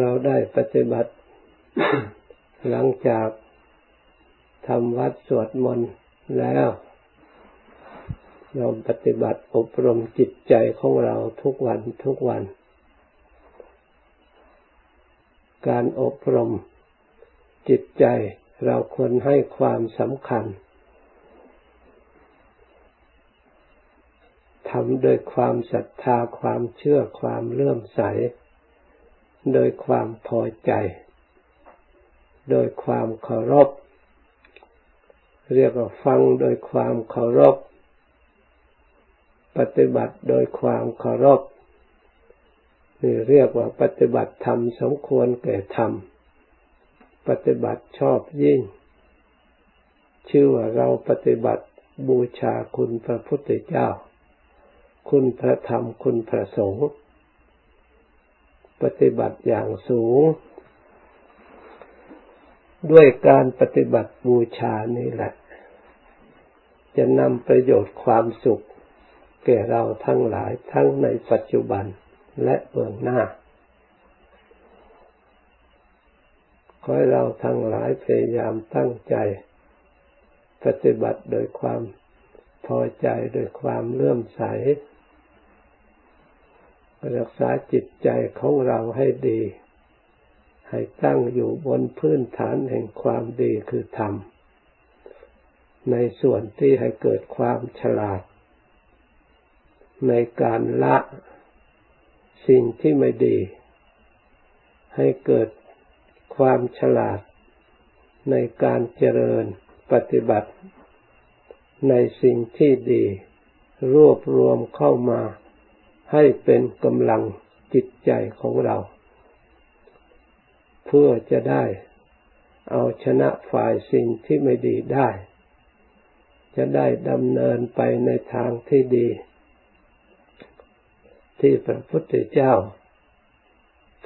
เราได้ปฏิบัติ หลังจากทำวัดสวดมนต์แล้ว เราปฏิบัติอบรมจิตใจของเราทุกวันทุกวัน การอบรมจิตใจเราควรให้ความสำคัญทำโดยความศรัทธาความเชื่อความเลื่อมใส โดยความพอใจ โดยความเคารพ เรียกว่าฟังโดยความเคารพ ปฏิบัติโดยความเคารพนี่เรียกว่าปฏิบัติธรรมสมควรแก่ธรรม ปฏิบัติชอบยิ่ง ชื่อว่าเราปฏิบัติบูชาคุณพระพุทธเจ้า คุณพระธรรม คุณพระสงฆ์ ปฏิบัติอย่างสูง ด้วยการปฏิบัติบูชานี่แหละ จะนำประโยชน์ความสุข แก่เราทั้งหลายทั้งในปัจจุบันและเบื้องหน้า ขอให้เราทั้งหลายพยายามตั้งใจปฏิบัติโดยความพอใจโดยความเลื่อมใส รักษาจิตใจของเราให้ดี ให้ตั้งอยู่บนพื้นฐานแห่งความดีคือธรรม ในส่วนที่ให้เกิดความฉลาด ในการละสิ่งที่ไม่ดี ให้เกิดความฉลาด ในการเจริญปฏิบัติ ในสิ่งที่ดี รวบรวมเข้ามา ให้เป็นกำลังจิตใจของเรา เพื่อจะได้ เอาชนะฝ่ายสิ่งที่ไม่ดีได้ จะได้ดำเนินไปในทางที่ดี ที่พระพุทธเจ้า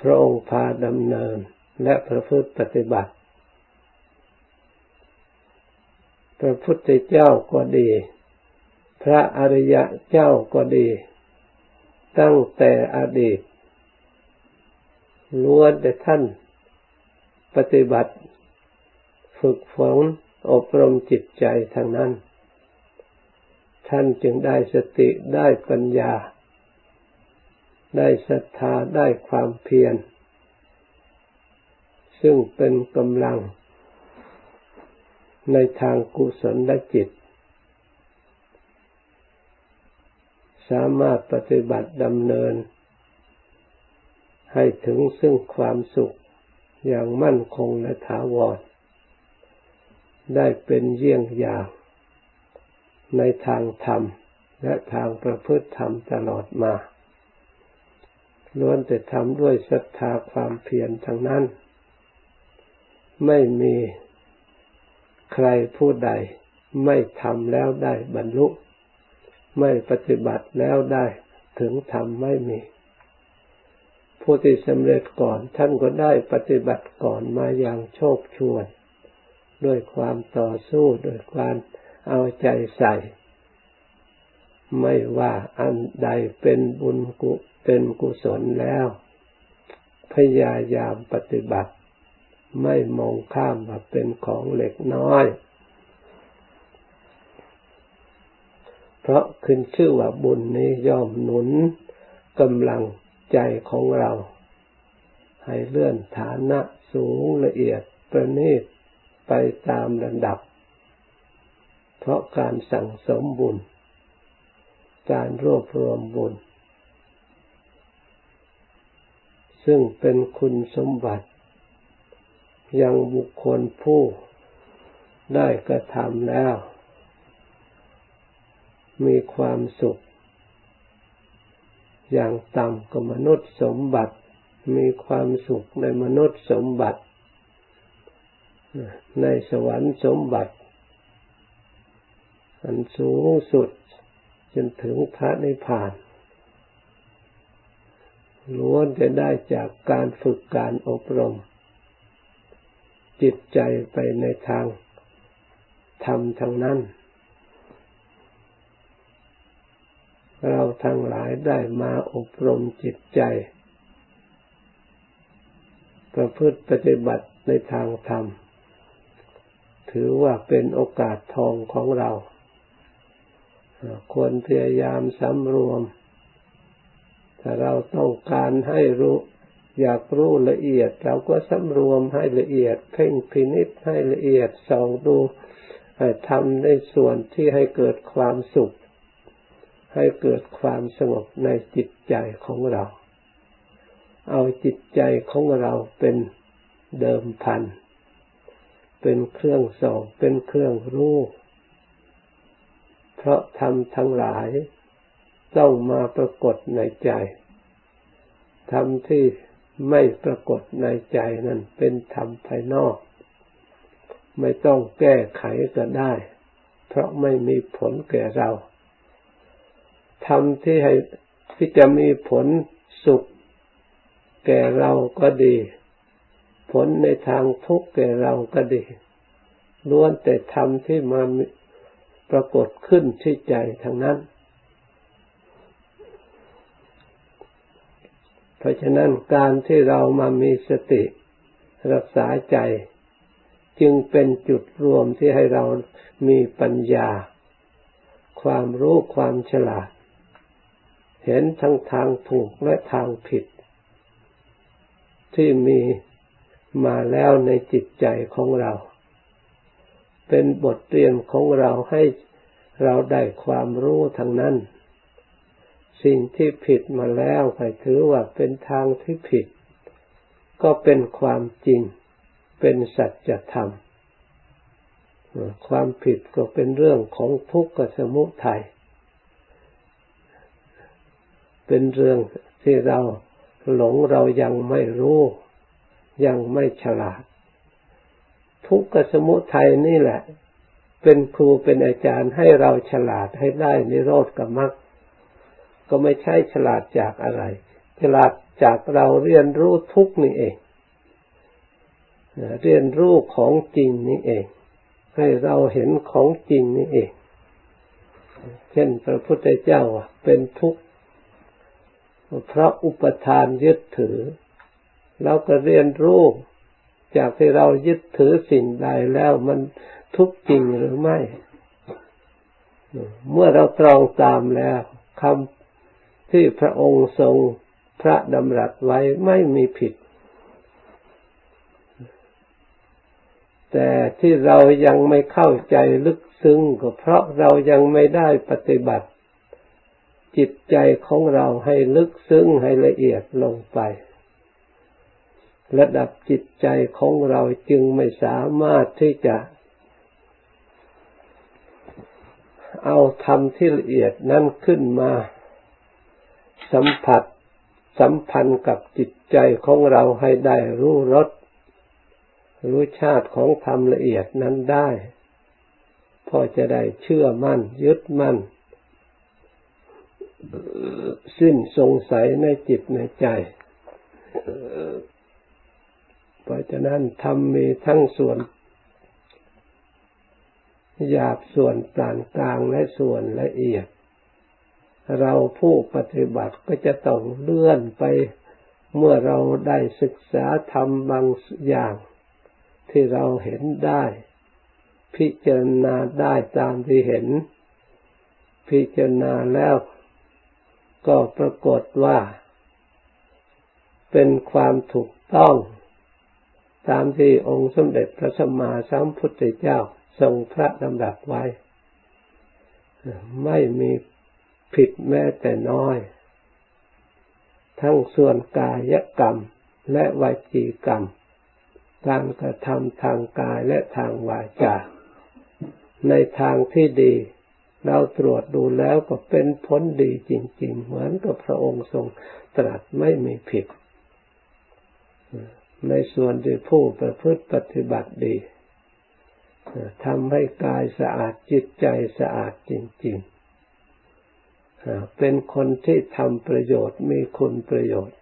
พระองค์พาดำเนินและประพฤติปฏิบัติ พระพุทธเจ้าก็ดี พระอริยะเจ้าก็ดี ตั้งแต่อดีตล้วนแต่ท่าน ปฏิบัติ ฝึกฝนอบรมจิตใจทางนั้น ท่านจึงได้สติได้ปัญญา ได้ศรัทธาได้ความเพียร ซึ่งเป็นกำลังในทางกุศลและจิต สามารถปฏิบัติดำเนิน ให้ถึงซึ่งความสุขอย่างมั่นคงและถาวร ได้เป็นเยี่ยงอย่าง ในทางธรรมและทางประพฤติธรรมตลอดมาล้วนแต่ทำด้วยศรัทธาความเพียรทั้งนั้น ไม่มีใครผู้ใดไม่ทำแล้วได้บรรลุ ไม่ปฏิบัติแล้วได้ถึงธรรมไม่มี ผู้ที่สำเร็จก่อนท่านก็ได้ปฏิบัติก่อนมาอย่างโชคชวน ด้วยความต่อสู้ด้วยความเอาใจใส่ ไม่ว่าอันใดเป็นบุญกุเป็นกุศลแล้ว พยายามปฏิบัติ ไม่มองข้ามว่าเป็นของเล็กน้อย เพราะขึ้นชื่อว่าบุญนี้ย่อมหนุนกำลังใจของเรา ให้เลื่อนฐานะสูงละเอียดประณีตไปตามระดับ เพราะการสั่งสมบุญ การรวบรวมบุญ ซึ่งเป็นคุณสมบัติ ยังบุคคลผู้ได้กระทำแล้ว มีความสุข อย่างต่ำก็มนุษย์สมบัติ มีความสุขในมนุษย์สมบัติ ในสวรรค์สมบัติ อันสูงสุดจนถึงพระนิพพานล้วนจะได้จากการฝึกการอบรม จิตใจไปในทางธรรมทางนั้นเรา ทั้งหลายได้มาอบรมจิตใจ ประพฤติปฏิบัติในทางธรรม ถือว่าเป็นโอกาสทองของเรา ควรพยายามสำรวม ถ้าเราต้องการให้รู้ อยากรู้ละเอียด เราก็สำรวมให้ละเอียดเพ่งพินิษให้ละเอียดส่องดูทำในส่วนที่ให้เกิดความสุข ให้เกิดความสงบในจิตใจของเรา เอาจิตใจของเราเป็นเดิมพัน เป็นเครื่องส่องเป็นเครื่องรู้ เพราะธรรมทั้งหลายต้องมาปรากฏในใจธรรมที่ไม่ปรากฏในใจนั้นเป็นธรรมภายนอก ไม่ต้องแก้ไขก็ได้ เพราะไม่มีผลแก่เรา ทำที่ให้ที่จะมีผลสุขแก่เราก็ดี ผลในทางทุกข์แก่เราก็ดีล้วนแต่ทำที่มาปรากฏขึ้นที่ใจทางนั้น เพราะฉะนั้นการที่เรามามีสติรักษาใจ จึงเป็นจุดรวมที่ให้เรามีปัญญา ความรู้ความฉลาด เห็นทั้งทางถูกและทางผิด ที่มีมาแล้วในจิตใจของเรา เป็นบทเรียนของเราให้เราได้ความรู้ทางนั้น สิ่งที่ผิดมาแล้วให้ถือว่าเป็นทางที่ผิด ก็เป็นความจริง เป็นสัจธรรม ความผิดก็เป็นเรื่องของทุกขสมุทัย เป็นเรื่องที่เราหลงเรายังไม่รู้ ยังไม่ฉลาด ทุกขสมุทัยนี่แหละ เป็นครูเป็นอาจารย์ให้เราฉลาดให้ได้นิโรธกับมรรคก็ไม่ใช่ฉลาดจากอะไร ฉลาดจากเราเรียนรู้ทุกนี่เองเรียนรู้ของจริงนี่เอง ให้เราเห็นของจริงนี่เอง เช่นพระพุทธเจ้าเป็นทุกข์ เพราะอุปทานยึดถือ เราก็เรียนรู้จากที่เรายึดถือสิ่งใดแล้วมันทุกข์จริงหรือไม่ เมื่อเราตรองตามแล้วคำที่พระองค์ทรงพระดำรัสไว้ไม่มีผิด แต่ที่เรายังไม่เข้าใจลึกซึ้งก็เพราะเรายังไม่ได้ปฏิบัติ จิตใจของเราให้ลึกซึ้งให้ละเอียดลงไป ระดับจิตใจของเราจึงไม่สามารถที่จะ เอาธรรมที่ละเอียดนั้นขึ้นมา สัมผัสสัมพันธ์กับจิตใจของเราให้ได้รู้รสรู้ชาติของธรรมละเอียดนั้นได้ พอจะได้เชื่อมั่นยึดมั่น สิ้นสงสัยในจิตในใจ เพราะฉะนั้นธรรมมีทั้งส่วนหยาบส่วนปานกลางๆและส่วนละเอียด เราผู้ปฏิบัติก็จะต้องเลื่อนไปเมื่อเราได้ศึกษาธรรมบางอย่าง ที่เราเห็นได้ พิจารณาได้ตามที่เห็น พิจารณาแล้ว ก็ปรากฏว่า เป็นความถูกต้อง ตามที่องค์สมเด็จพระสัมมาสัมพุทธเจ้าทรงพระดำรัสไว้ ไม่มีผิดแม้แต่น้อย ทั้งส่วนกายกรรมและวจีกรรม การกระทำทางกายและทางวาจา ในทางที่ดี เราตรวจดูแล้วก็เป็นผลดีจริง ๆ เหมือนกับพระองค์ทรงตรัสไม่มีผิด ในส่วนที่ผู้ประพฤติปฏิบัติดีทำให้กายสะอาดจิตใจสะอาดจริง ๆ เป็นคนที่ทำประโยชน์มีคุณประโยชน์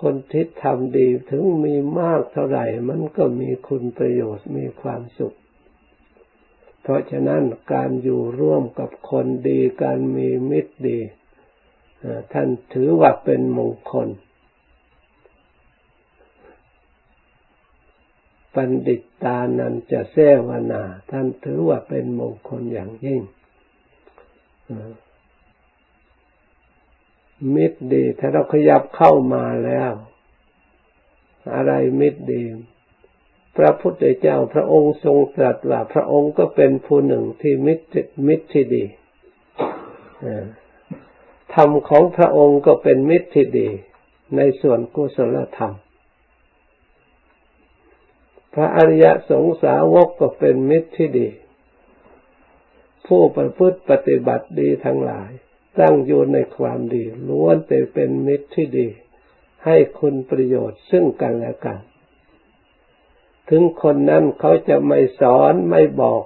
คนที่ทำดีถึงมีมากเท่าไหร่ มันก็มีคุณประโยชน์มีความสุข เพราะฉะนั้นการอยู่ร่วมกับคนดีการมีมิตรดีท่านถือว่าเป็นมงคล ปันดิตตานันจะเสวนา ท่านถือว่าเป็นมงคลอย่างยิ่งมิตรดี ถ้าเราขยับเข้ามาแล้ว อะไรมิตรดี พระพุทธเจ้าพระองค์ทรงตรัสว่าพระองค์ก็เป็นผู้หนึ่งที่มิตรมิตรที่ดีธรรมของพระองค์ก็เป็นมิตรที่ดี ในส่วนกุศลธรรม พระอริยสงสาวกก็เป็นมิตรที่ดี ผู้ประพฤติปฏิบัติดีทั้งหลาย ตั้งอยู่ในความดีล้วนแต่เป็นมิตรที่ดี ให้คุณประโยชน์ซึ่งกันและกัน ถึงคนนั้นเขาจะไม่สอนไม่บอก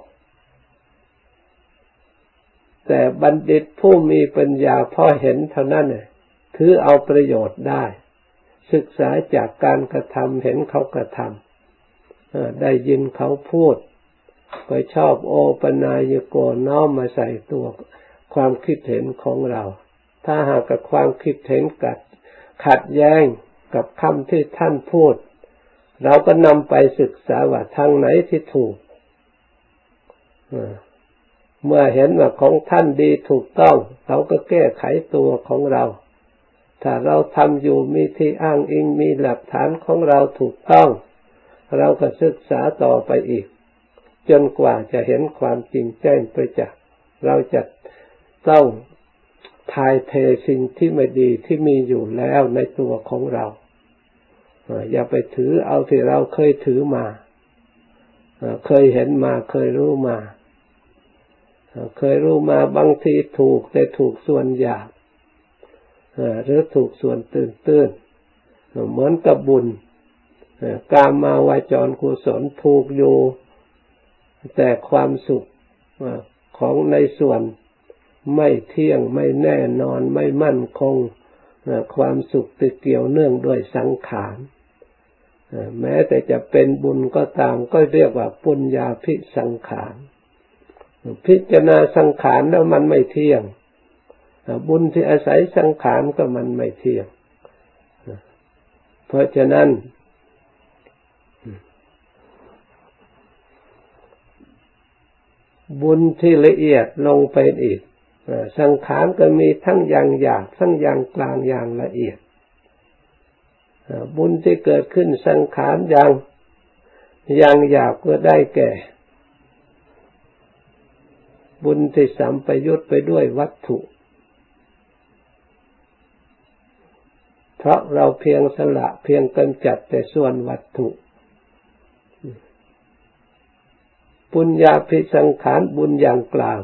แต่บัณฑิตผู้มีปัญญาพอเห็นเท่านั้นเนี่ยถือเอาประโยชน์ได้ ศึกษาจากการกระทำเห็นเขากระทำได้ยินเขาพูด ก็ชอบโอปนายโกน้อมมาใส่ตัวความคิดเห็นของเรา ถ้าหากกับความคิดเห็นกัดขัดแย้งกับคำที่ท่านพูด เราก็นำไปศึกษาว่าทางไหนที่ถูกเมื่อเห็นว่าของท่านดีถูกต้อง เราก็แก้ไขตัวของเรา ถ้าเราทำอยู่มีที่อ้างอิงมีหลักฐานของเราถูกต้อง เราก็ศึกษาต่อไปอีก จนกว่าจะเห็นความจริงแจ้งไปจากเราจะต้องทายเทสิ่งที่ไม่ดีที่มีอยู่แล้วในตัวของเรา อย่าไปถือเอาที่เราเคยถือมา เคยเห็นมา เคยรู้มา เคยรู้มาบางทีถูกแต่ถูกส่วนหยาบหรือถูกส่วนตื่นตื้นเหมือนกับบุญกามมาวาจรกุศลถูกอยู่ แต่ความสุขของในส่วนไม่เที่ยงไม่แน่นอนไม่มั่นคง ความสุขติดเกี่ยวเนื่องด้วยสังขาร แม้แต่จะเป็นบุญก็ตามก็เรียกว่าปุญญาพิสังขาร พิจารณาสังขารแล้วมันไม่เที่ยง บุญที่อาศัยสังขารก็มันไม่เที่ยง เพราะฉะนั้น บุญที่ละเอียดลงไปอีก สังขารก็มีทั้งอย่างหยาบทั้งอย่างกลางอย่างละเอียด บุญที่เกิดขึ้นสังขารอย่างอย่างหยาบก็ได้แก่ บุญที่สัมปยุตไปด้วยวัตถุ เพราะเราเพียงสละเพียงกำจัดแต่ส่วนวัตถุปุญญาภิสังขารบุญอย่างกลาง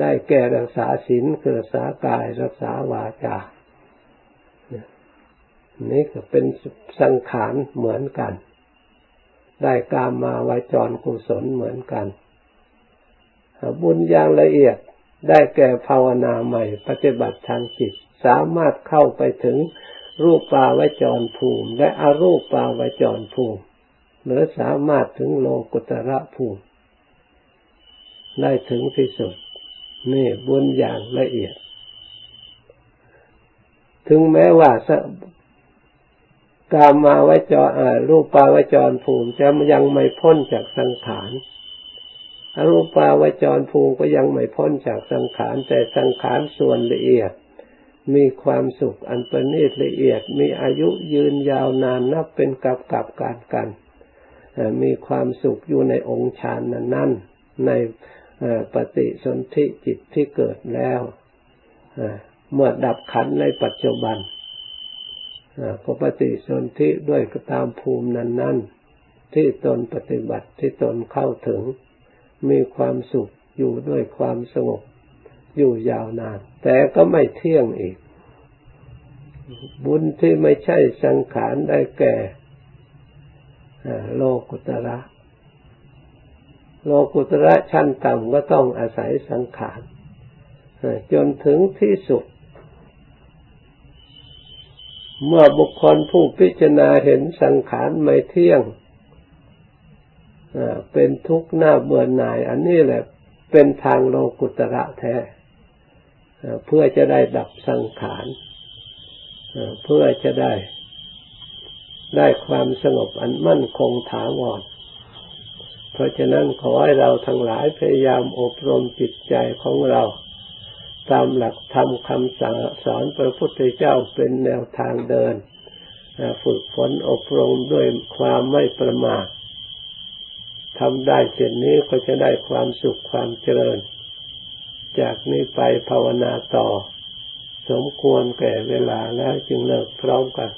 ได้แก่รักษาศีลคือรักษากายรักษาวาจา นี่ก็เป็นสังขารเหมือนกัน ได้กามมาวาจรกุศลเหมือนกัน บุญอย่างละเอียดได้แก่ภาวนาใหม่ ปฏิบัติทางจิต สามารถเข้าไปถึงรูปปาวจรภูมิ และอรูปปาวจรภูมิหรือสามารถถึงโลกุตระภูมิ ได้ถึงที่สุด นี่บุญอย่างละเอียด ถึงแม้ว่า กามมาวจรรูปปาวจรภูมิจะยังไม่พ้นจากสังขารอรูปาวจรภูมิก็ยังไม่พ้นจากสังขาร แต่สังขารส่วนละเอียด มีความสุขอันประณีตละเอียด มีอายุยืนยาวนานนับเป็นกับกับการกัน มีความสุขอยู่ในองค์ฌานนั้นในปฏิสนธิจิตที่เกิดแล้วเมื่อดับขันในปัจจุบัน ก็ปฏิสนธิด้วยกตามภูมินั้น ๆ ที่ตนปฏิบัติที่ตนเข้าถึง มีความสุขอยู่ด้วยความสงบอยู่ยาวนาน แต่ก็ไม่เที่ยงอีก บุญที่ไม่ใช่สังขารได้แก่โลกุตระ โลกุตระชั้นต่ำก็ต้องอาศัยสังขารจนถึงที่สุด เมื่อบุคคลผู้พิจารณาเห็นสังขารไม่เที่ยงเป็นทุกข์หน้าเบื่อหน่าย อันนี้แหละเป็นทางโลกุตระแท้เพื่อจะได้ดับสังขารเพื่อจะได้ ได้ความสงบอันมั่นคงถาวร เพราะฉะนั้นขอให้เราทั้งหลายพยายามอบรมจิตใจของเรา ตามหลักธรรมคำสั่งสอนพระพุทธเจ้าเป็นแนวทางเดิน ฝึกฝนอบรมด้วยความไม่ประมาททำได้เช่นนี้ก็จะได้ความสุขความเจริญ จากนี้ไปภาวนาต่อ สมควรแก่เวลาแล้วจึงเลิกพร้อมกัน